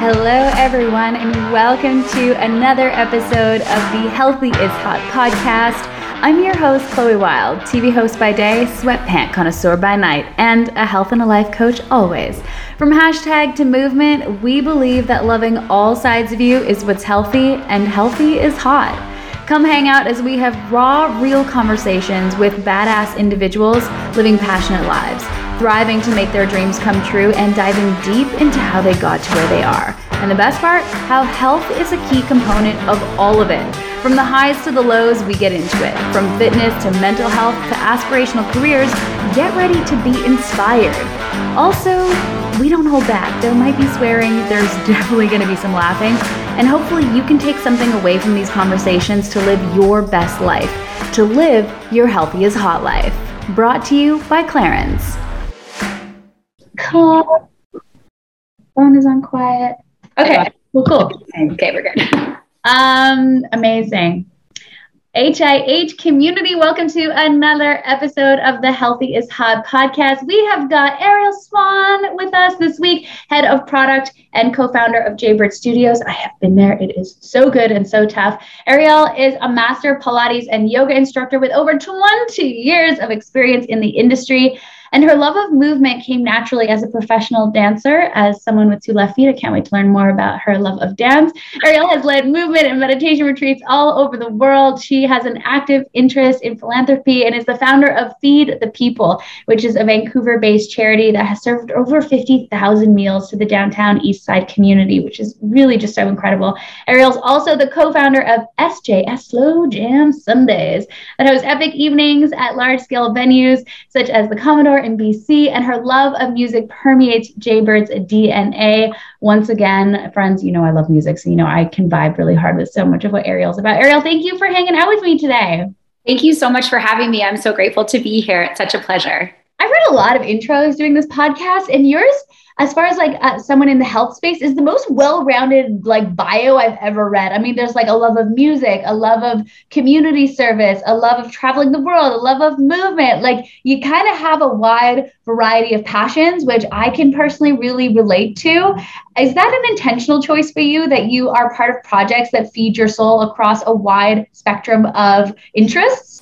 Hello, everyone, and welcome to another episode of the Healthy is Hot podcast. I'm your host, Chloe Wilde, TV host by day, sweatpant connoisseur by night, and a health and a life coach always. From hashtag to movement, we believe that loving all sides of you is what's healthy, and healthy is hot. Come hang out as we have raw, real conversations with badass individuals living passionate lives thriving to make their dreams come true, and diving deep into how they got to where they are. And the best part, how health is a key component of all of it. From the highs to the lows, we get into it. From fitness to mental health to aspirational careers, get ready to be inspired. Also, we don't hold back. There might be swearing, there's definitely going to be some laughing, and hopefully you can take something away from these conversations to live your best life, to live your healthiest hot life. Brought to you by Clarins. Call. Phone is on quiet. Okay. Well, cool. Okay, we're good. Um, amazing. HIH community, welcome to another episode of the Healthy is Hot podcast. We have got Ariel Swan with us this week, head of product and co founder of Jaybird Studios. I have been there, it is so good and so tough. Ariel is a master Pilates and yoga instructor with over 20 years of experience in the industry. And her love of movement came naturally as a professional dancer. As someone with two left feet, I can't wait to learn more about her love of dance. Ariel has led movement and meditation retreats all over the world. She has an active interest in philanthropy and is the founder of Feed the People, which is a Vancouver based charity that has served over 50,000 meals to the downtown East Side community, which is really just so incredible. Ariel's also the co founder of SJS Slow Jam Sundays that hosts epic evenings at large scale venues such as the Commodore in BC, and her love of music permeates Jaybird's DNA. Once again, friends, you know I love music, so you know I can vibe really hard with so much of what Ariel's about. Ariel, thank you for hanging out with me today. Thank you so much for having me. I'm so grateful to be here. It's such a pleasure. I've read a lot of intros doing this podcast, and yours as far as like uh, someone in the health space is the most well-rounded like bio I've ever read. I mean, there's like a love of music, a love of community service, a love of traveling the world, a love of movement. Like you kind of have a wide variety of passions, which I can personally really relate to. Is that an intentional choice for you that you are part of projects that feed your soul across a wide spectrum of interests?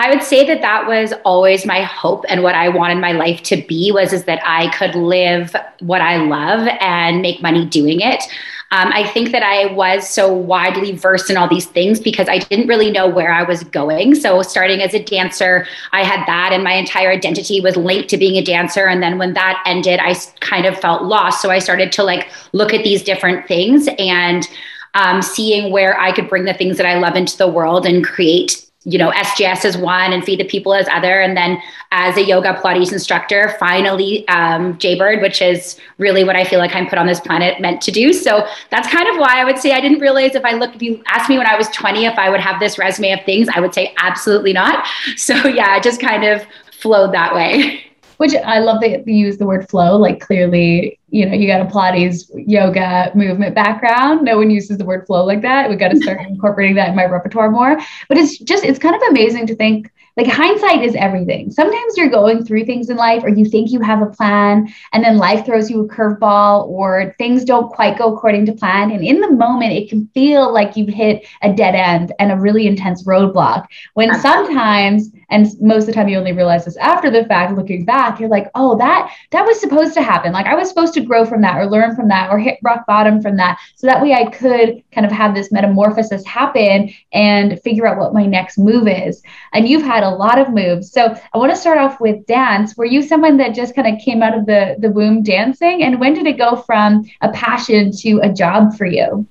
I would say that that was always my hope and what I wanted my life to be was is that I could live what I love and make money doing it. Um, I think that I was so widely versed in all these things because I didn't really know where I was going. So, starting as a dancer, I had that, and my entire identity was linked to being a dancer. And then when that ended, I kind of felt lost. So, I started to like look at these different things and um, seeing where I could bring the things that I love into the world and create you know, SJS as one and Feed the People as other. And then as a yoga Pilates instructor, finally um, Jaybird, which is really what I feel like I'm put on this planet meant to do. So that's kind of why I would say I didn't realize if I looked, if you asked me when I was 20 if I would have this resume of things, I would say absolutely not. So yeah, it just kind of flowed that way. which I love that you use the word flow. Like clearly, you know, you got a Pilates yoga movement background. No one uses the word flow like that. We got to start incorporating that in my repertoire more. But it's just, it's kind of amazing to think like hindsight is everything. Sometimes you're going through things in life or you think you have a plan and then life throws you a curveball or things don't quite go according to plan. And in the moment, it can feel like you've hit a dead end and a really intense roadblock. When sometimes, and most of the time you only realize this after the fact, looking back, you're like, oh, that that was supposed to happen. Like I was supposed to grow from that or learn from that or hit rock bottom from that. So that way I could kind of have this metamorphosis happen and figure out what my next move is. And you've had a lot of moves. So I want to start off with dance. Were you someone that just kind of came out of the, the womb dancing? And when did it go from a passion to a job for you?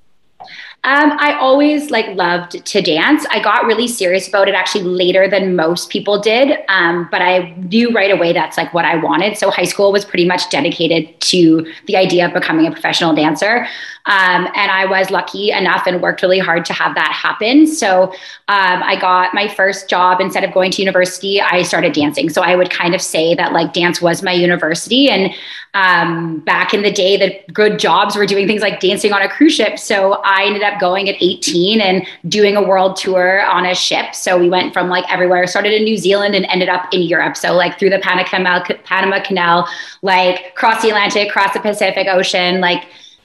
Um, I always like loved to dance. I got really serious about it actually later than most people did. Um, but I knew right away that's like what I wanted. So high school was pretty much dedicated to the idea of becoming a professional dancer. Um, and I was lucky enough and worked really hard to have that happen. So um, I got my first job instead of going to university, I started dancing. So I would kind of say that like dance was my university. And um, back in the day, the good jobs were doing things like dancing on a cruise ship. So I ended up going at 18 and doing a world tour on a ship. So we went from like everywhere, started in New Zealand and ended up in Europe. So like through the Panama Canal, Panama Canal like cross the Atlantic, cross the Pacific Ocean, like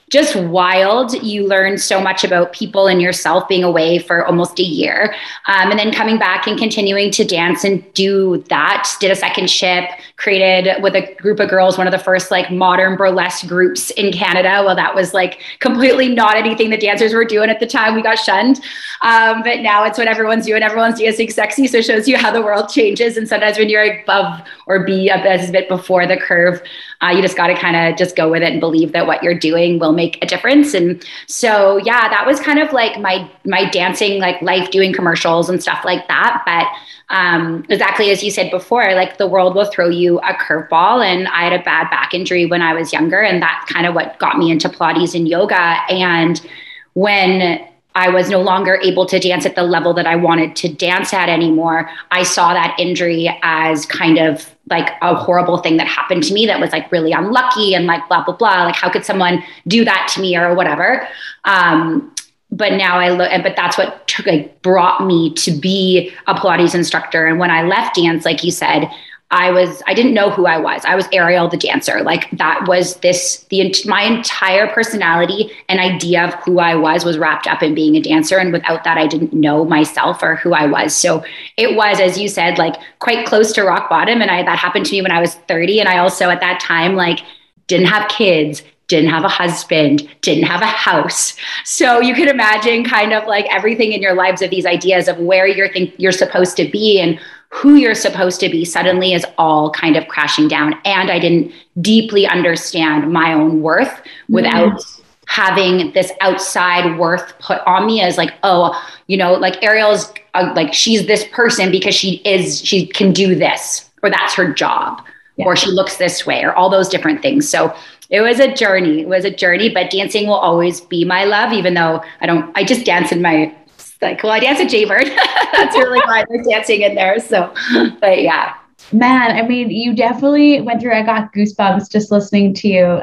just wild. You learn so much about people and yourself being away for almost a year. Um, and then coming back and continuing to dance and do that. Did a second ship, created with a group of girls, one of the first like modern burlesque groups in Canada. Well, that was like completely not anything the dancers were doing at the time. We got shunned. Um, but now it's what everyone's doing. Everyone's dancing sexy. So it shows you how the world changes. And sometimes when you're above or be a bit before the curve, uh, you just got to kind of just go with it and believe that what you're doing will make a difference. And so, yeah, that was kind of like my my dancing like life, doing commercials and stuff like that. But um, exactly as you said before, like the world will throw you a curveball. And I had a bad back injury when I was younger, and that's kind of what got me into Pilates and yoga. And when I was no longer able to dance at the level that I wanted to dance at anymore. I saw that injury as kind of like a horrible thing that happened to me that was like really unlucky and like blah, blah, blah. Like, how could someone do that to me or whatever? Um, but now I look, but that's what took, like brought me to be a Pilates instructor. And when I left dance, like you said, I was I didn't know who I was. I was Ariel the dancer. Like that was this the my entire personality and idea of who I was was wrapped up in being a dancer and without that I didn't know myself or who I was. So it was as you said like quite close to rock bottom and I that happened to me when I was 30 and I also at that time like didn't have kids, didn't have a husband, didn't have a house. So you can imagine kind of like everything in your lives of these ideas of where you're think you're supposed to be and who you're supposed to be suddenly is all kind of crashing down. And I didn't deeply understand my own worth without mm. having this outside worth put on me as like, oh, you know, like Ariel's uh, like, she's this person because she is, she can do this, or that's her job, yeah. or she looks this way, or all those different things. So it was a journey. It was a journey, but dancing will always be my love, even though I don't, I just dance in my like, well, I dance a Jaybird. That's really why I'm dancing in there. So, but yeah. Man, I mean, you definitely went through. I got goosebumps just listening to you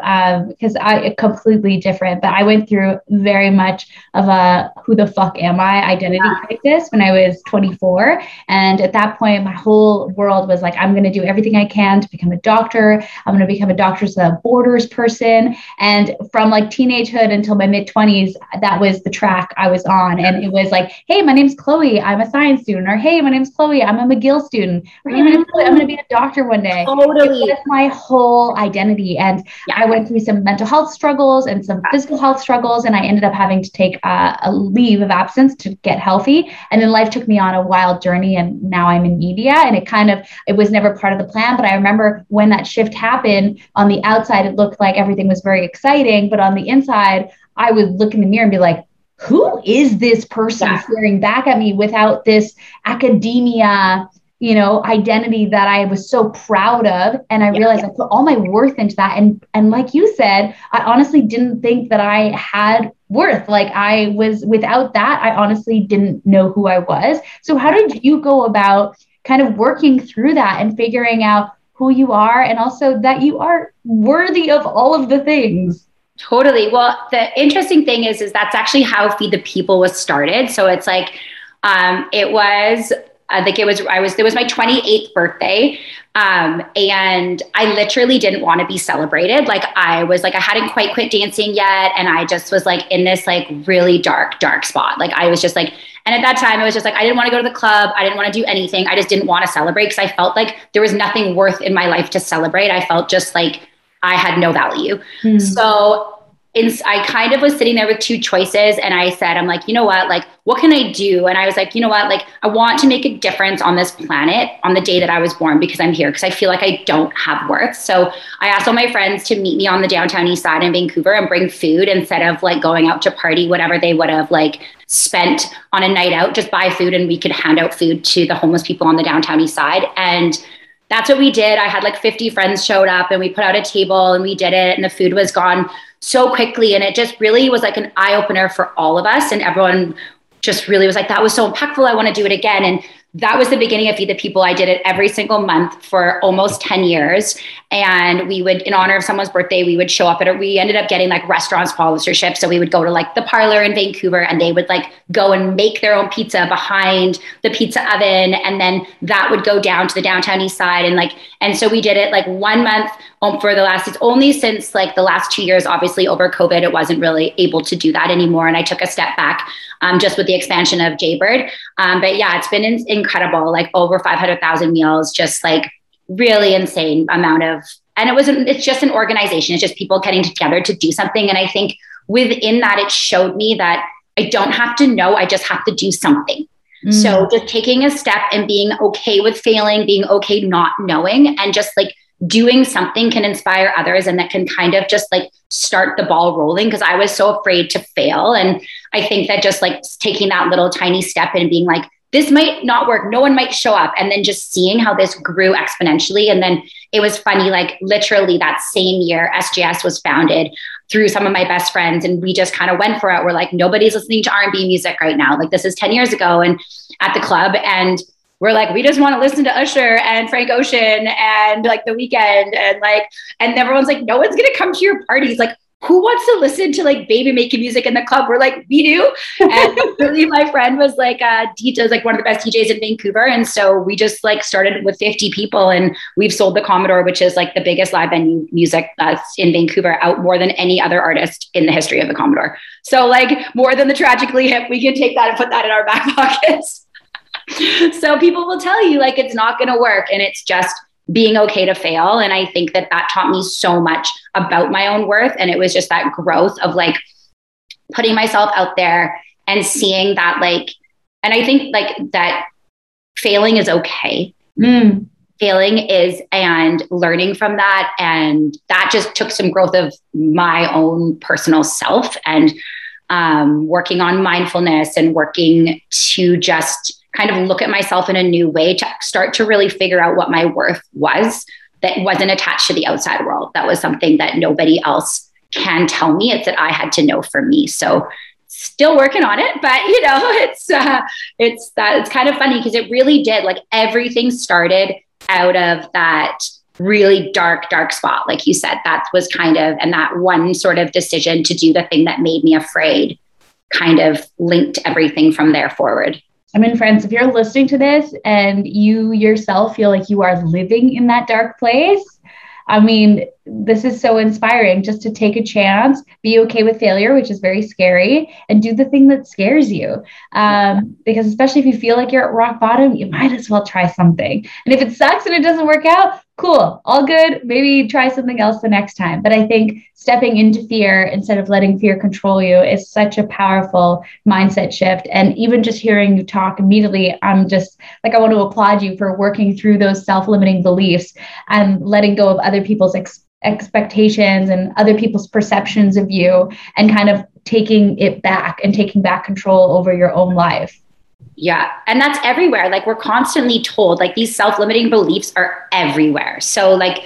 because um, I completely different. But I went through very much of a "who the fuck am I" identity yeah. crisis when I was 24, and at that point, my whole world was like, "I'm going to do everything I can to become a doctor. I'm going to become a doctor's a borders person." And from like teenagehood until my mid 20s, that was the track I was on, and it was like, "Hey, my name's Chloe. I'm a science student," or "Hey, my name's Chloe. I'm a McGill student," or "Hey, my name's Chloe. I'm going to be a doctor one day. Totally. My whole identity. And yeah. I went through some mental health struggles and some physical health struggles. And I ended up having to take uh, a leave of absence to get healthy. And then life took me on a wild journey. And now I'm in media. And it kind of, it was never part of the plan. But I remember when that shift happened on the outside, it looked like everything was very exciting. But on the inside, I would look in the mirror and be like, who is this person yeah. staring back at me without this academia you know identity that i was so proud of and i yeah, realized yeah. i put all my worth into that. And and like you said i honestly didn't think that i had worth. Like i was without that i honestly didn't know who i was. So how did you go about kind of working through that and figuring out who you are and also that you are worthy of all of the things? Totally. Well the interesting thing is is that's actually how feed the people was started. So it's like um, it was I think it was I was it was my 28th birthday. Um, and I literally didn't want to be celebrated. Like I was like I hadn't quite quit dancing yet, and I just was like in this like really dark, dark spot. Like I was just like, and at that time it was just like I didn't want to go to the club. I didn't want to do anything. I just didn't want to celebrate because I felt like there was nothing worth in my life to celebrate. I felt just like I had no value. Mm. So in, I kind of was sitting there with two choices and I said, I'm like, you know what? Like, what can I do? And I was like, you know what? Like, I want to make a difference on this planet on the day that I was born because I'm here because I feel like I don't have worth. So I asked all my friends to meet me on the downtown east side in Vancouver and bring food instead of like going out to party, whatever they would have like spent on a night out, just buy food and we could hand out food to the homeless people on the downtown east side. And that's what we did. I had like 50 friends showed up and we put out a table and we did it and the food was gone so quickly. And it just really was like an eye opener for all of us. And everyone just really was like, that was so impactful. I want to do it again. And that was the beginning of Feed the People. I did it every single month for almost 10 years. And we would, in honor of someone's birthday, we would show up at it. We ended up getting like restaurant sponsorship. So we would go to like the parlor in Vancouver and they would like go and make their own pizza behind the pizza oven. And then that would go down to the downtown east side. And like, and so we did it like one month um, for the last, it's only since like the last two years, obviously over COVID, it wasn't really able to do that anymore. And I took a step back um, just with the expansion of Jaybird. Um, but yeah, it's been in- incredible, like over 500,000 meals, just like really insane amount of, and it wasn't, it's just an organization. It's just people getting together to do something. And I think within that, it showed me that I don't have to know, I just have to do something. Mm. So just taking a step and being okay with failing, being okay not knowing, and just like doing something can inspire others and that can kind of just like start the ball rolling because I was so afraid to fail. And I think that just like taking that little tiny step and being like, this might not work. No one might show up. And then just seeing how this grew exponentially. And then it was funny, like literally that same year, SJS was founded through some of my best friends. And we just kind of went for it. We're like, nobody's listening to R&B music right now. Like this is 10 years ago and at the club. And we're like, we just want to listen to Usher and Frank Ocean and like the Weeknd and like, and everyone's like, no one's gonna come to your parties. Like, who wants to listen to like baby making music in the club? We're like, we do. And really, my friend was like, uh, DJ was like one of the best DJs in Vancouver. And so we just like started with 50 people and we've sold the Commodore, which is like the biggest live venue music that's in Vancouver out more than any other artist in the history of the Commodore. So like more than the tragically hip, we can take that and put that in our back pockets. so people will tell you like it's not going to work and it's just being okay to fail. And i think that that taught me so much about my own worth. And it was just that growth of like putting myself out there and seeing that like and i think like that failing is okay. Mm. failing is and learning from that. And that just took some growth of my own personal self and um, working on mindfulness and working to just kind of look at myself in a new way to start to really figure out what my worth was that wasn't attached to the outside world. That was something that nobody else can tell me. It's that I had to know for me. So still working on it, but you know, it's uh, it's that it's kind of funny because it really did like everything started out of that really dark dark spot like you said that was kind of and that one sort of decision to do the thing that made me afraid kind of linked everything from there forward I mean, friends, if you're listening to this and you yourself feel like you are living in that dark place, I mean, this is so inspiring just to take a chance, be okay with failure, which is very scary, and do the thing that scares you. Um, because especially if you feel like you're at rock bottom, you might as well try something. And if it sucks and it doesn't work out, cool, all good. Maybe try something else the next time. But I think stepping into fear instead of letting fear control you is such a powerful mindset shift. And even just hearing you talk immediately, I'm just like, I want to applaud you for working through those self limiting beliefs and letting go of other people's ex- expectations and other people's perceptions of you and kind of taking it back and taking back control over your own life. Yeah. And that's everywhere. Like we're constantly told, like these self limiting beliefs are everywhere. So, like,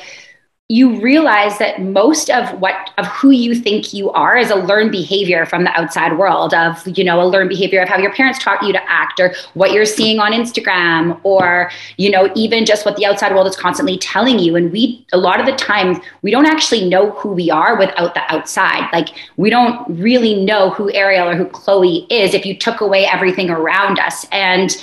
you realize that most of what of who you think you are is a learned behavior from the outside world of you know a learned behavior of how your parents taught you to act or what you're seeing on instagram or you know even just what the outside world is constantly telling you. And we a lot of the times we don't actually know who we are without the outside. Like we don't really know who ariel or who chloe is if you took away everything around us. And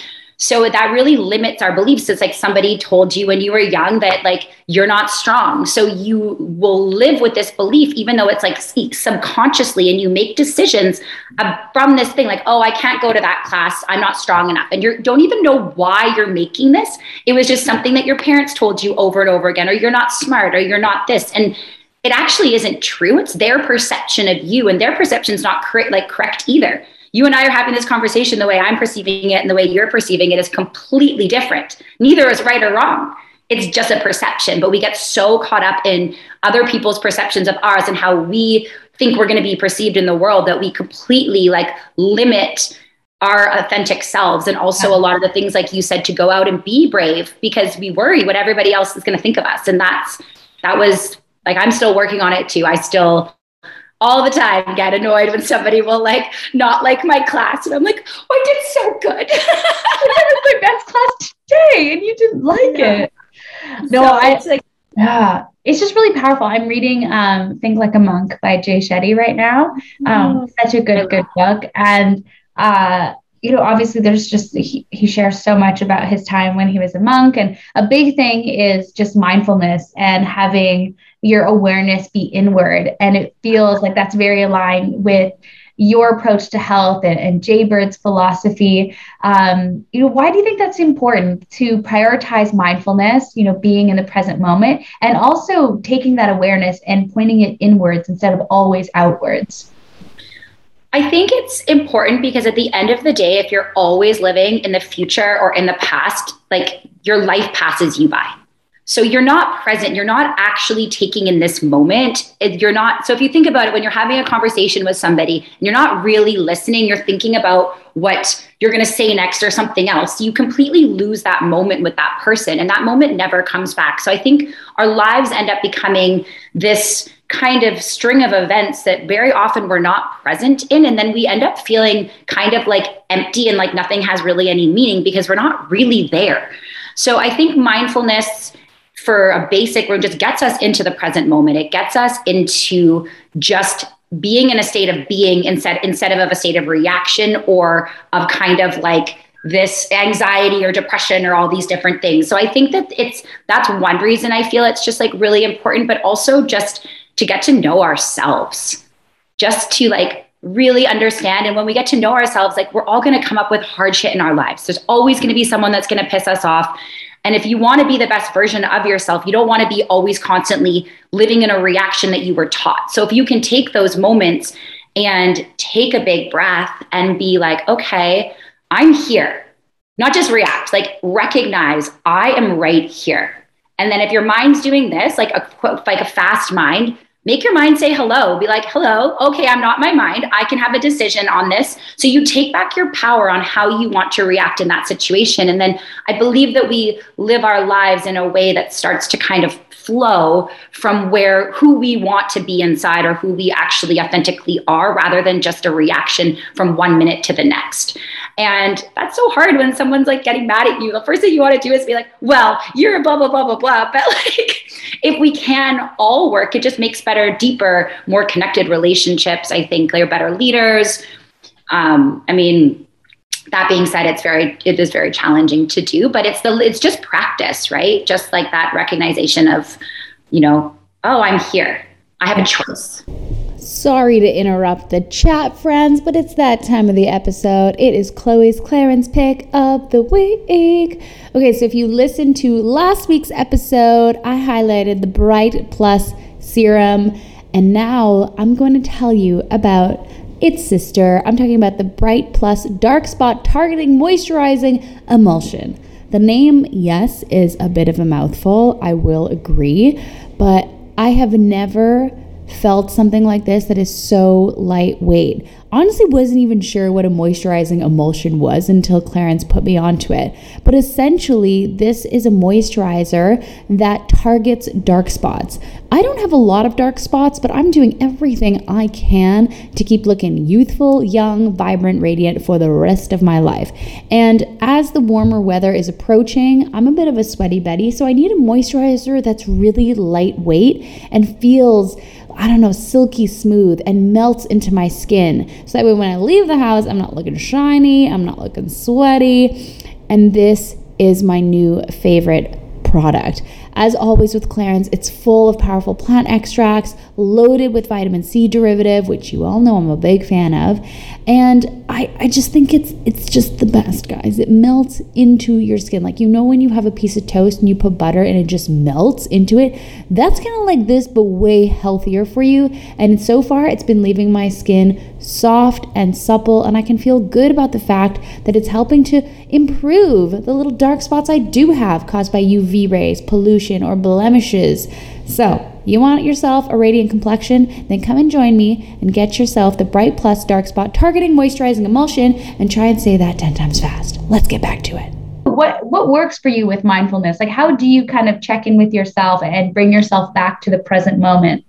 so that really limits our beliefs. It's like somebody told you when you were young that like you're not strong. So you will live with this belief, even though it's like subconsciously, and you make decisions from this thing like, oh, I can't go to that class. I'm not strong enough. And you don't even know why you're making this. It was just something that your parents told you over and over again, or you're not smart, or you're not this. And it actually isn't true. It's their perception of you, and their perception is not like correct either you and I are having this conversation the way I'm perceiving it and the way you're perceiving it is completely different. Neither is right or wrong. It's just a perception, but we get so caught up in other people's perceptions of ours and how we think we're going to be perceived in the world that we completely like limit our authentic selves and also a lot of the things like you said to go out and be brave because we worry what everybody else is going to think of us and that's that was like I'm still working on it too. I still all the time get annoyed when somebody will like not like my class. And i'm like oh, i did so good. That was my best class today and you didn't like yeah. it. No so i it's like yeah. It's just really powerful. I'm reading um think like a monk by jay shetty right now. Um oh, such a good good book. And uh you know, obviously there's just, he, he shares so much about his time when he was a monk. And a big thing is just mindfulness and having your awareness be inward. And it feels like that's very aligned with your approach to health and, and Jaybird's philosophy. Um, you know, why do you think that's important to prioritize mindfulness, you know, being in the present moment and also taking that awareness and pointing it inwards instead of always outwards? I think it's important because at the end of the day, if you're always living in the future or in the past, like your life passes you by. So you're not present. You're not actually taking in this moment. You're not. So if you think about it, when you're having a conversation with somebody and you're not really listening, you're thinking about what you're going to say next or something else. You completely lose that moment with that person, and that moment never comes back. So I think our lives end up becoming this kind of string of events that very often we're not present in. And then we end up feeling kind of like empty and like nothing has really any meaning because we're not really there. So I think mindfulness for a basic room just gets us into the present moment. It gets us into just being in a state of being instead instead of of a state of reaction or of kind of like this anxiety or depression or all these different things. So I think that it's that's one reason I feel it's just like really important, but also just to get to know ourselves, just to like really understand. And when we get to know ourselves, like we're all going to come up with hard shit in our lives. There's always going to be someone that's going to piss us off. And if you want to be the best version of yourself, you don't want to be always constantly living in a reaction that you were taught. So if you can take those moments and take a big breath and be like, okay, I'm here, not just react, like recognize I am right here. And then if your mind's doing this, like a like a fast mind, make your mind say hello. Be like hello okay i'm not my mind. I can have a decision on this. So you take back your power on how you want to react in that situation. And then i believe that we live our lives in a way that starts to kind of flow from where who we want to be inside or who we actually authentically are rather than just a reaction from one minute to the next and that's so hard when someone's like getting mad at you. The first thing you want to do is be like well you're a blah blah blah blah blah. But like if we can all work it just makes better deeper more connected relationships i think they're better leaders. Um, i mean that being said it's very it is very challenging to do but it's the it's just practice right? Just like that recognition of you know oh i'm here. I have a choice Sorry to interrupt the chat, friends, but it's that time of the episode. It is Chloe's Clarins pick of the week. Okay, so if you listened to last week's episode, I highlighted the Bright Plus serum, and now I'm going to tell you about its sister. I'm talking about the Bright Plus Dark Spot Targeting Moisturizing Emulsion. The name, yes, is a bit of a mouthful, I will agree, but I have never felt something like this that is so lightweight honestly wasn't even sure what a moisturizing emulsion was until Clarins put me onto it. But essentially, this is a moisturizer that targets dark spots. I don't have a lot of dark spots, but I'm doing everything I can to keep looking youthful, young, vibrant, radiant for the rest of my life. And as the warmer weather is approaching, I'm a bit of a sweaty Betty, so I need a moisturizer that's really lightweight and feels I don't know, silky smooth and melts into my skin. So that way when I leave the house, I'm not looking shiny, I'm not looking sweaty. And this is my new favorite product. As always with Clarins, it's full of powerful plant extracts, loaded with vitamin C derivative, which you all know I'm a big fan of. And I, I just think it's it's just the best, guys. It melts into your skin. Like you know when you have a piece of toast and you put butter and it just melts into it? That's kind of like this, but way healthier for you. And so far it's been leaving my skin soft and supple, and I can feel good about the fact that it's helping to improve the little dark spots I do have caused by UV rays, pollution, or blemishes. So, you want yourself a radiant complexion? Then come and join me and get yourself the Bright Plus Dark Spot Targeting Moisturizing Emulsion and try and say that 10 times fast. Let's get back to it. What what works for you with mindfulness? Like how do you kind of check in with yourself and bring yourself back to the present moment?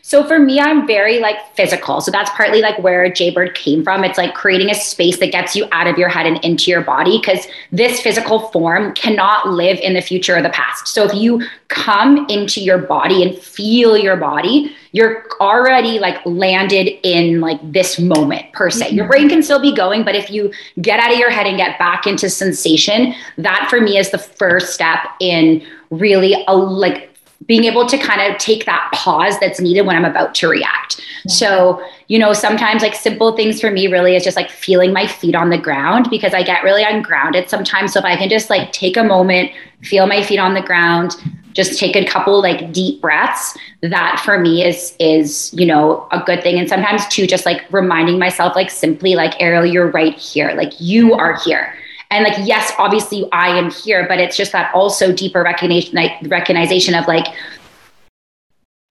So for me, I'm very like physical. So that's partly like where Jaybird came from. It's like creating a space that gets you out of your head and into your body because this physical form cannot live in the future or the past. So if you come into your body and feel your body, you're already like landed in like this moment per se. Your mm-hmm. brain can still be going, but if you get out of your head and get back into sensation, that for me is the first step in really a like being able to kind of take that pause that's needed when I'm about to react. So, you know, sometimes like simple things for me really is just like feeling my feet on the ground because I get really ungrounded sometimes. So if I can just like take a moment, feel my feet on the ground, just take a couple like deep breaths, that for me is is, you know, a good thing. And sometimes too just like reminding myself like simply like Ariel, you're right here. Like you are here and like yes obviously i am here but it's just that also deeper recognition like recognition of like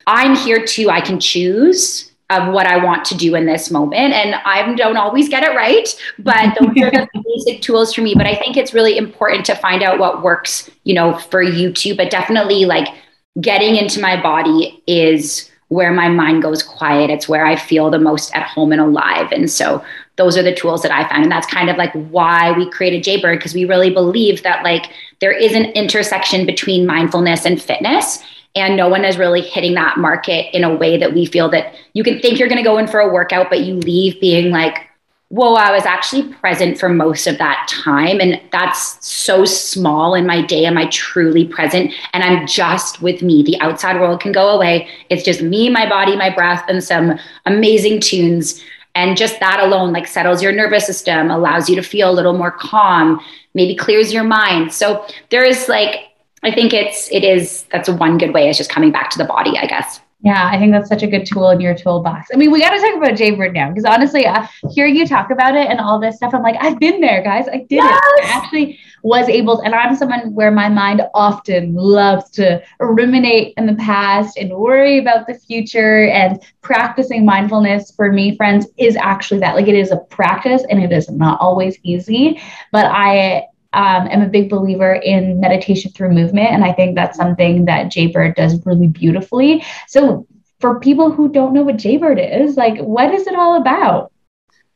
i'm here too i can choose of what i want to do in this moment and i don't always get it right but those are the basic tools for me but i think it's really important to find out what works you know for you too but definitely like getting into my body is where my mind goes quiet. It's where I feel the most at home and alive. And so those are the tools that I found. And that's kind of like why we created Jaybird, because we really believe that like there is an intersection between mindfulness and fitness. And no one is really hitting that market in a way that we feel that you can think you're going to go in for a workout, but you leave being like, whoa, I was actually present for most of that time. And that's so small in my day. Am I truly present? And I'm just with me. The outside world can go away. It's just me, my body, my breath, and some amazing tunes. And just that alone, like settles your nervous system, allows you to feel a little more calm, maybe clears your mind. So there is like, I think it's, it is, that's one good way. It's just coming back to the body, I guess. Yeah, I think that's such a good tool in your toolbox. I mean, we got to talk about Jaybird now because honestly, uh, hearing you talk about it and all this stuff, I'm like, I've been there, guys. I did yes! it. I actually was able, to, and I'm someone where my mind often loves to ruminate in the past and worry about the future. And practicing mindfulness for me, friends, is actually that. Like, it is a practice and it is not always easy, but I um, am a big believer in meditation through movement. And I think that's something that Jaybird does really beautifully. So, for people who don't know what Jaybird is, like, what is it all about?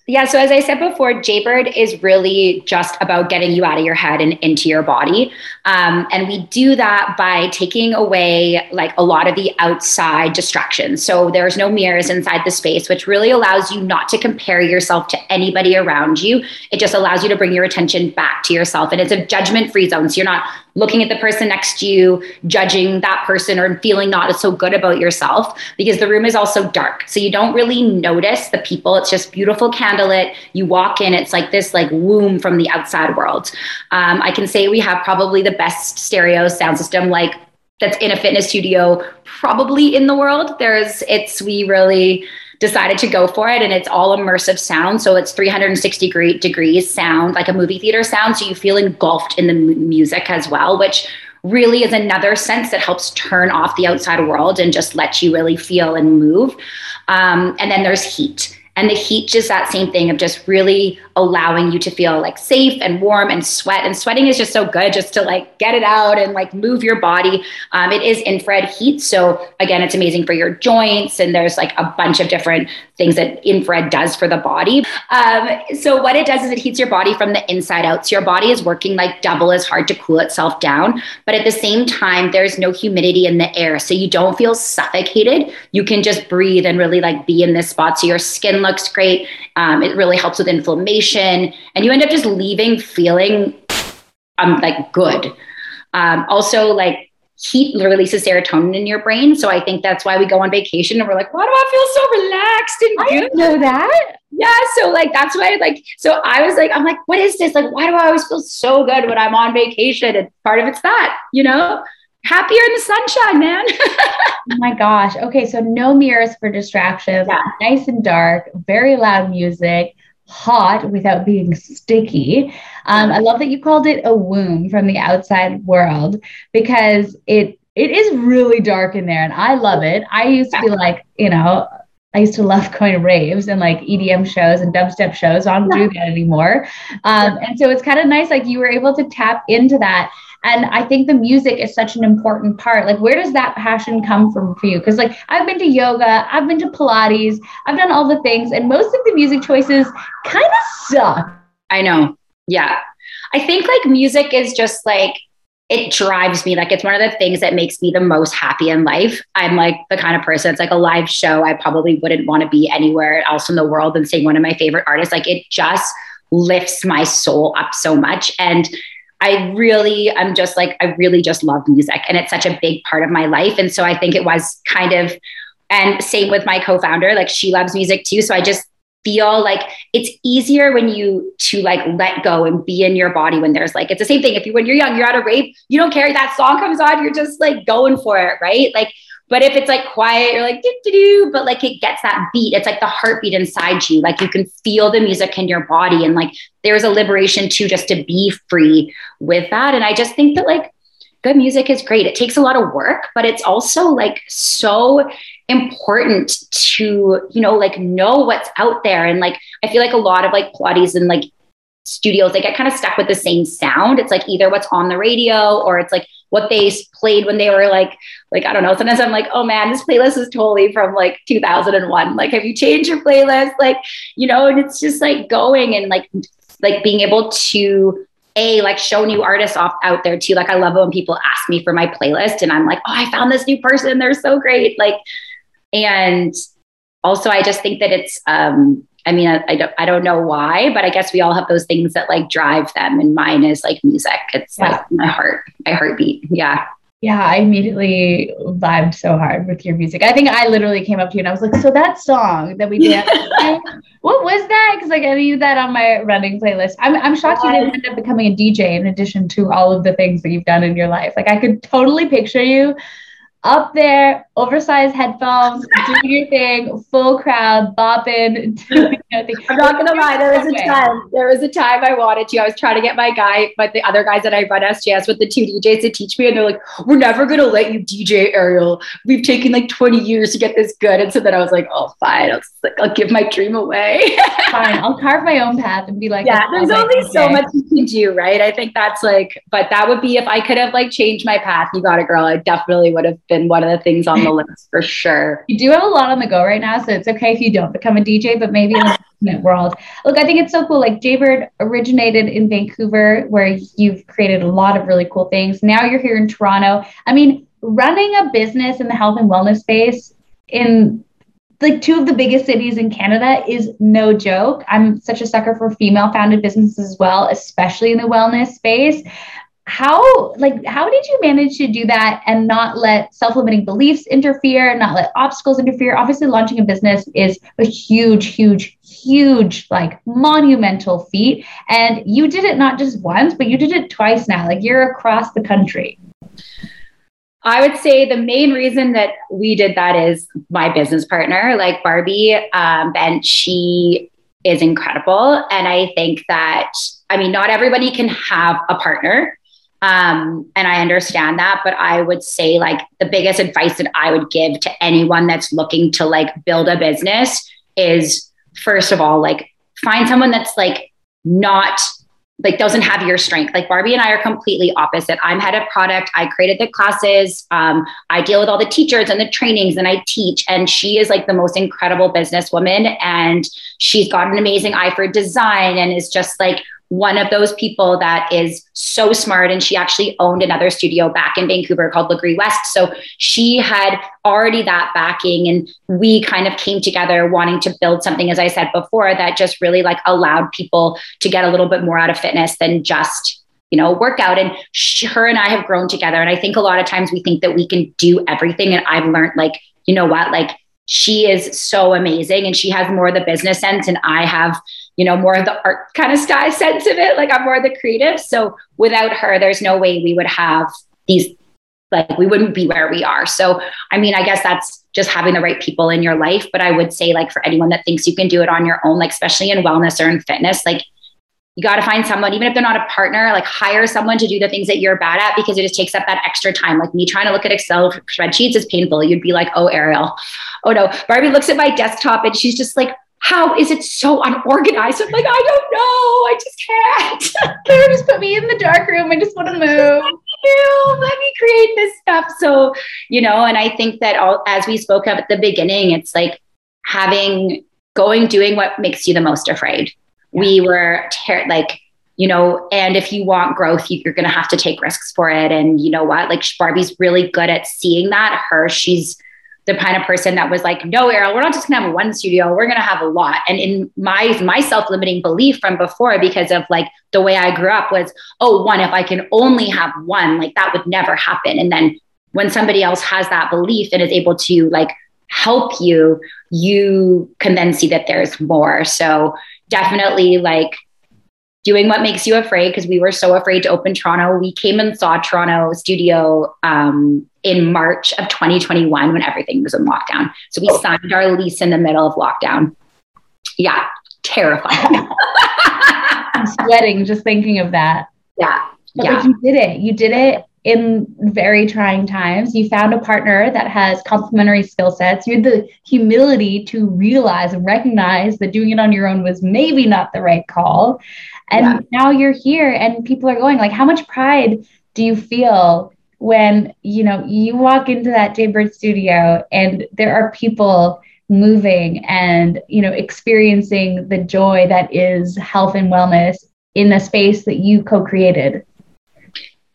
Yeah. So as I said before, Jaybird is really just about getting you out of your head and into your body. Um, and we do that by taking away like a lot of the outside distractions. So there's no mirrors inside the space, which really allows you not to compare yourself to anybody around you. It just allows you to bring your attention back to yourself. And it's a judgment free zone. So you're not looking at the person next to you, judging that person or feeling not so good about yourself because the room is also dark. So you don't really notice the people. It's just beautiful candlelit. You walk in, it's like this like womb from the outside world. Um, I can say we have probably the best stereo sound system like that's in a fitness studio probably in the world. There's it's we really decided to go for it and it's all immersive sound. So it's 360 degree, degrees sound like a movie theater sound. So you feel engulfed in the m- music as well which really is another sense that helps turn off the outside world and just let you really feel and move. Um, and then there's heat and the heat just that same thing of just really allowing you to feel like safe and warm and sweat. And sweating is just so good just to like get it out and like move your body. Um, it is infrared heat. So again, it's amazing for your joints. And there's like a bunch of different things that infrared does for the body. Um, so what it does is it heats your body from the inside out. So your body is working like double as hard to cool itself down. But at the same time, there's no humidity in the air. So you don't feel suffocated. You can just breathe and really like be in this spot. So your skin looks great. Um, it really helps with inflammation, and you end up just leaving feeling um, like good. Um, also, like heat releases serotonin in your brain, so I think that's why we go on vacation and we're like, why do I feel so relaxed and I good? know that. Yeah, so like that's why like so I was like I'm like what is this like why do I always feel so good when I'm on vacation and part of it's that you know happier in the sunshine, man. oh my gosh. Okay, so no mirrors for distractions. Yeah. Nice and dark, very loud music, hot without being sticky. Um, I love that you called it a womb from the outside world because it it is really dark in there and I love it. I used to be like, you know, I used to love going to raves and like EDM shows and dubstep shows. I don't do that anymore. Um, and so it's kind of nice, like you were able to tap into that. And I think the music is such an important part. Like, where does that passion come from for you? Because, like, I've been to yoga, I've been to Pilates, I've done all the things, and most of the music choices kind of suck. I know. Yeah. I think like music is just like, it drives me like it's one of the things that makes me the most happy in life i'm like the kind of person it's like a live show i probably wouldn't want to be anywhere else in the world than seeing one of my favorite artists like it just lifts my soul up so much and I really, I'm just like, I really just love music and it's such a big part of my life. And so I think it was kind of, and same with my co founder, like she loves music too. So I just feel like it's easier when you to like let go and be in your body when there's like, it's the same thing. If you, when you're young, you're at a rave, you don't care that song comes on, you're just like going for it, right? Like, but if it's like quiet, you're like, but like it gets that beat. It's like the heartbeat inside you. Like you can feel the music in your body. And like there's a liberation too, just to be free with that. And I just think that like good music is great. It takes a lot of work, but it's also like so important to, you know, like know what's out there. And like I feel like a lot of like Pilates and like studios, they get kind of stuck with the same sound. It's like either what's on the radio or it's like what they played when they were like, like, I don't know. Sometimes I'm like, oh man, this playlist is totally from like 2001. Like, have you changed your playlist? Like, you know, and it's just like going and like, like being able to a like show new artists off out there too. Like I love when people ask me for my playlist and I'm like, oh, I found this new person. They're so great. Like, and also I just think that it's um I mean, I, I, don't, I don't know why, but I guess we all have those things that like drive them. And mine is like music. It's yeah. like my heart, my heartbeat. Yeah. Yeah, I immediately vibed so hard with your music. I think I literally came up to you and I was like, "So that song that we did, what was that?" Because like I need that on my running playlist. I'm I'm shocked you didn't end up becoming a DJ in addition to all of the things that you've done in your life. Like I could totally picture you up there, oversized headphones, doing your thing, full crowd, bopping, doing nothing. I'm not gonna lie, there was a time, there was a time I wanted to. I was trying to get my guy, but the other guys that I run SJS with the two DJs to teach me, and they're like, We're never gonna let you DJ Ariel. We've taken like 20 years to get this good. And so then I was like, Oh, fine, I'll, like, I'll give my dream away. fine, I'll carve my own path and be like, Yeah, there's only so much you can do, right? I think that's like, but that would be if I could have like changed my path. You got it, girl. I definitely would have been been one of the things on the list for sure. You do have a lot on the go right now, so it's okay if you don't become a DJ, but maybe in the world. Look, I think it's so cool. Like Jaybird originated in Vancouver, where you've created a lot of really cool things. Now you're here in Toronto. I mean, running a business in the health and wellness space in like two of the biggest cities in Canada is no joke. I'm such a sucker for female founded businesses as well, especially in the wellness space how like how did you manage to do that and not let self-limiting beliefs interfere not let obstacles interfere obviously launching a business is a huge huge huge like monumental feat and you did it not just once but you did it twice now like you're across the country I would say the main reason that we did that is my business partner, like Barbie, um, and she is incredible. And I think that, I mean, not everybody can have a partner. Um, and I understand that, but I would say like the biggest advice that I would give to anyone that's looking to like build a business is first of all, like find someone that's like not like doesn't have your strength. Like Barbie and I are completely opposite. I'm head of product. I created the classes. Um, I deal with all the teachers and the trainings and I teach. And she is like the most incredible businesswoman. And she's got an amazing eye for design and is just like one of those people that is so smart and she actually owned another studio back in Vancouver called Legree West. So she had already that backing and we kind of came together wanting to build something as I said before that just really like allowed people to get a little bit more out of fitness than just you know workout. And she, her and I have grown together and I think a lot of times we think that we can do everything and I've learned like you know what? Like she is so amazing and she has more of the business sense and I have you know, more of the art kind of sky sense of it. Like I'm more of the creative. So without her, there's no way we would have these, like we wouldn't be where we are. So, I mean, I guess that's just having the right people in your life. But I would say like for anyone that thinks you can do it on your own, like especially in wellness or in fitness, like you got to find someone, even if they're not a partner, like hire someone to do the things that you're bad at, because it just takes up that extra time. Like me trying to look at Excel spreadsheets is painful. You'd be like, oh, Ariel. Oh no. Barbie looks at my desktop and she's just like, how is it so unorganized? I'm like, I don't know. I just can't. Kara just put me in the dark room. I just want to move. Let, Let me create this stuff. So, you know, and I think that all, as we spoke of at the beginning, it's like having going, doing what makes you the most afraid. Yeah. We were ter- like, you know, and if you want growth, you, you're going to have to take risks for it. And you know what? Like Barbie's really good at seeing that. Her, she's, the kind of person that was like, no, Ariel, we're not just gonna have one studio, we're gonna have a lot. And in my my self-limiting belief from before, because of like the way I grew up was, oh, one, if I can only have one, like that would never happen. And then when somebody else has that belief and is able to like help you, you can then see that there's more. So definitely like doing what makes you afraid because we were so afraid to open Toronto. We came and saw Toronto studio um, in March of 2021 when everything was in lockdown. So we oh. signed our lease in the middle of lockdown. Yeah, terrifying. I'm sweating just thinking of that. Yeah. But yeah. like you did it. You did it in very trying times. You found a partner that has complementary skill sets. You had the humility to realize and recognize that doing it on your own was maybe not the right call. And yeah. now you're here and people are going like how much pride do you feel when you know you walk into that Jaybird studio and there are people moving and you know experiencing the joy that is health and wellness in a space that you co-created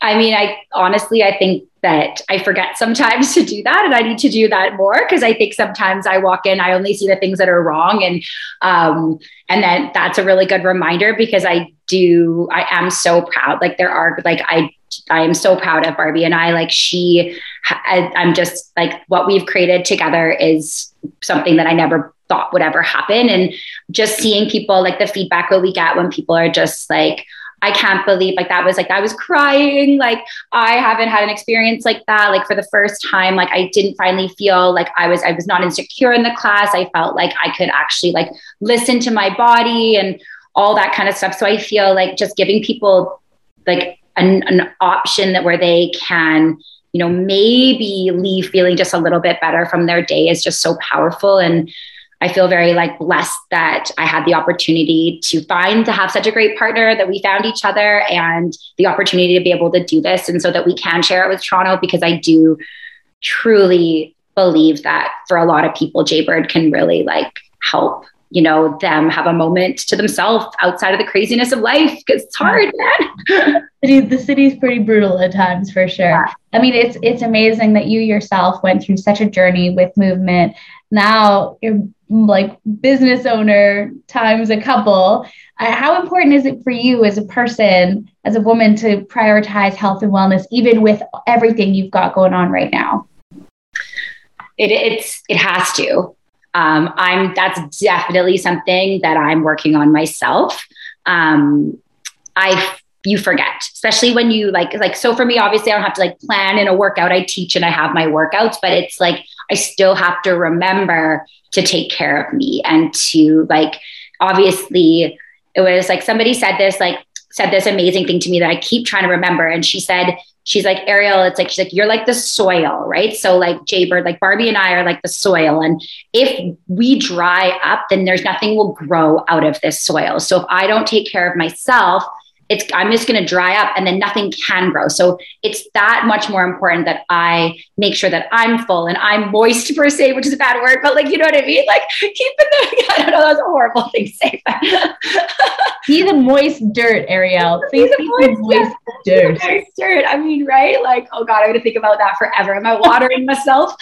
I mean, I honestly, I think that I forget sometimes to do that, and I need to do that more because I think sometimes I walk in, I only see the things that are wrong, and um, and then that's a really good reminder because I do, I am so proud. Like there are, like I, I am so proud of Barbie and I. Like she, I, I'm just like what we've created together is something that I never thought would ever happen, and just seeing people like the feedback that we get when people are just like I can't believe like that was like I was crying. Like I haven't had an experience like that. Like for the first time, like I didn't finally feel like I was I was not insecure in the class. I felt like I could actually like listen to my body and all that kind of stuff. So I feel like just giving people like an, an option that where they can you know maybe leave feeling just a little bit better from their day is just so powerful. And I feel very like blessed that I had the opportunity to find to have such a great partner that we found each other and the opportunity to be able to do this. And so that we can share it with Toronto because I do truly believe that for a lot of people Jaybird can really like help you know them have a moment to themselves outside of the craziness of life because it's hard man. The city is pretty brutal at times for sure. Yeah. i mean it's it's amazing that you yourself went through such a journey with movement. Now you're like business owner times a couple. Uh, how important is it for you as a person as a woman to prioritize health and wellness even with everything you've got going on right now? It, it's it has to um, i'm that's definitely something that i'm working on myself. Um, i you forget especially when you like like so for me obviously i don't have to like plan in a workout. I teach and i have my workouts but it's like i still have to remember to take care of me and to like obviously it was like somebody said this like said this amazing thing to me that i keep trying to remember. And she said she's like ariel it's like she's like you're like the soil right? So like jaybird like barbie and i are like the soil. And if we dry up then there's nothing will grow out of this soil. So if i don't take care of myself it's i'm just going to dry up and then nothing can grow. So it's that much more important that i make sure that i'm full and i'm moist per se which is a bad word but like you know what i mean? Like keeping the i don't know that's a horrible thing to say be the moist dirt ariel. Please be the moist, moist dirt. moist dirt. I mean right? Like oh god i'm going to think about that forever. Am i watering myself?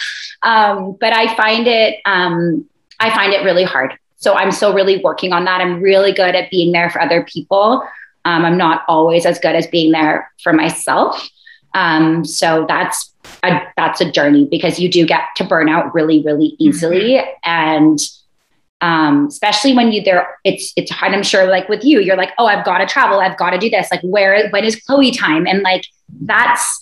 Um, but i find it um, i find it really hard. So i'm still really working on that. I'm really good at being there for other people um, I'm not always as good as being there for myself. Um, so that's a, that's a journey because you do get to burn out really, really easily. Mm-hmm. And um, especially when you there, it's it's hard. I'm sure, like with you, you're like, oh, I've got to travel, I've got to do this. Like, where when is Chloe time? And like that's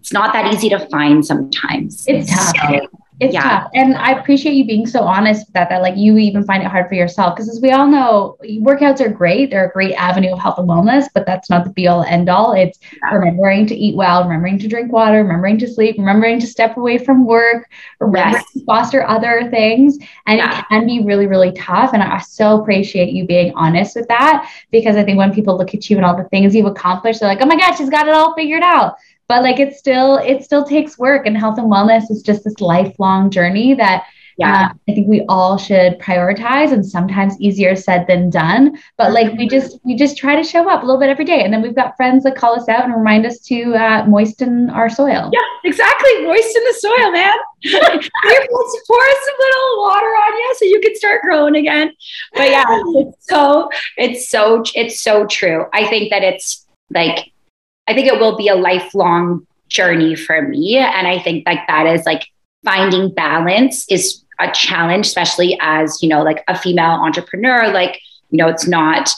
it's not that easy to find sometimes. It's tough. It's yeah. tough. And I appreciate you being so honest with that, that like you even find it hard for yourself. Because as we all know, workouts are great. They're a great avenue of health and wellness, but that's not the be all end all. It's yeah. remembering to eat well, remembering to drink water, remembering to sleep, remembering to step away from work, remembering yes. to foster other things. And yeah. it can be really, really tough. And I so appreciate you being honest with that because I think when people look at you and all the things you've accomplished, they're like, oh my gosh, she's got it all figured out but like it still it still takes work and health and wellness is just this lifelong journey that yeah. Uh, I think we all should prioritize and sometimes easier said than done. But like we just we just try to show up a little bit every day. And then we've got friends that call us out and remind us to uh, moisten our soil. Yeah, exactly. Moisten the soil, man. Let's pour some little water on you so you can start growing again. But yeah, it's so it's so it's so true. I think that it's like I think it will be a lifelong journey for me. And I think like that is like finding balance is a challenge, especially as, you know, like a female entrepreneur, like, you know, it's not,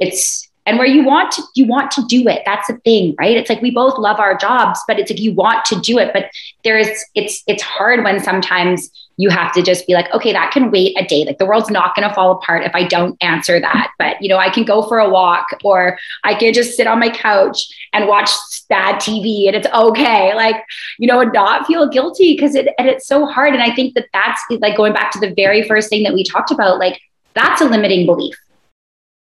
it's, and where you want to you want to do it. That's the thing right? It's like we both love our jobs but it's like you want to do it. But there's it's it's hard when sometimes you have to just be like, okay, that can wait a day. Like the world's not going to fall apart if I don't answer that. But, you know, I can go for a walk or I can just sit on my couch and watch bad TV and it's okay. Like, you know, and not feel guilty because it, and it's so hard. And I think that that's like going back to the very first thing that we talked about, like that's a limiting belief.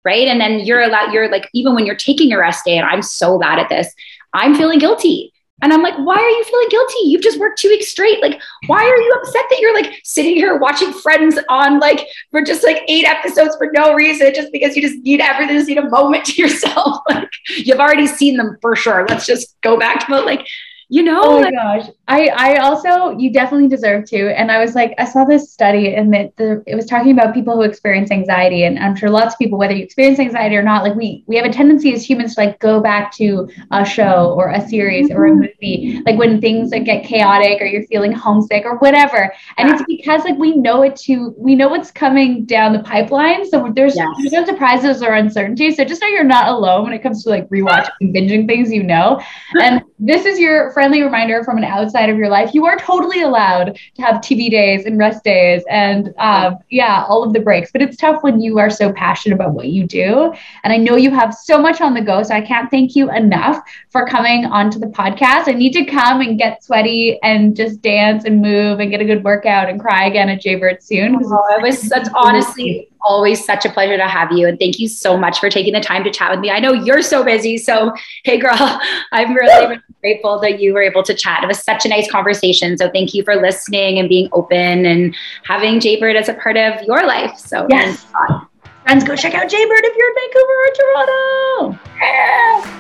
Right. And then you're allowed, you're like, even when you're taking a rest day, and I'm so bad at this, I'm feeling guilty and I'm like, why are you feeling guilty? You've just worked two weeks straight. Like, why are you upset that you're like sitting here watching Friends on like for just like eight episodes for no reason, just because you just need everything, just need a moment to yourself? Like, you've already seen them for sure. Let's just go back to it. Like, you know oh my gosh i i also you definitely deserve to and i was like i saw this study and that the it was talking about people who experience anxiety and i'm sure lots of people whether you experience anxiety or not like we we have a tendency as humans to like go back to a show or a series mm-hmm. or a mm-hmm. movie like when things like get chaotic or you're feeling homesick or whatever and yeah. it's because like we know it to we know what's coming down the pipeline so there's yes. there's no surprises or uncertainty so just know you're not alone when it comes to like rewatching and binging things you know and this is your friendly reminder from an outside of your life. You are totally allowed to have TV days and rest days and um, yeah, all of the breaks. But it's tough when you are so passionate about what you do. And I know you have so much on the go. So I can't thank you enough for coming onto the podcast. I need to come and get sweaty and just dance and move and get a good workout and cry again at Jaybird soon. Oh, it was such honestly always such a pleasure to have you. And thank you so much for taking the time to chat with me. I know you're so busy. So, hey, girl, I'm really, really grateful that you were able to chat. It was such a nice conversation. So, thank you for listening and being open and having Jaybird as a part of your life. So, yes. Friends, go check out Jaybird if you're in Vancouver or Toronto. Yeah.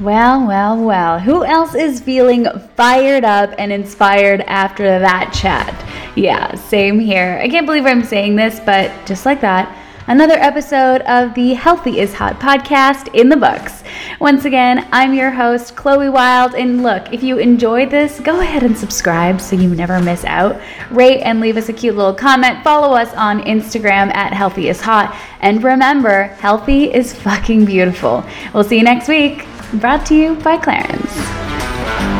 Well, well, well. Who else is feeling fired up and inspired after that chat? Yeah, same here. I can't believe I'm saying this, but just like that, another episode of the Healthy is Hot podcast in the books. Once again, I'm your host, Chloe Wilde. And look, if you enjoyed this, go ahead and subscribe so you never miss out. Rate and leave us a cute little comment. Follow us on Instagram at Healthy is Hot. And remember, healthy is fucking beautiful. We'll see you next week Brought to you by Clarins.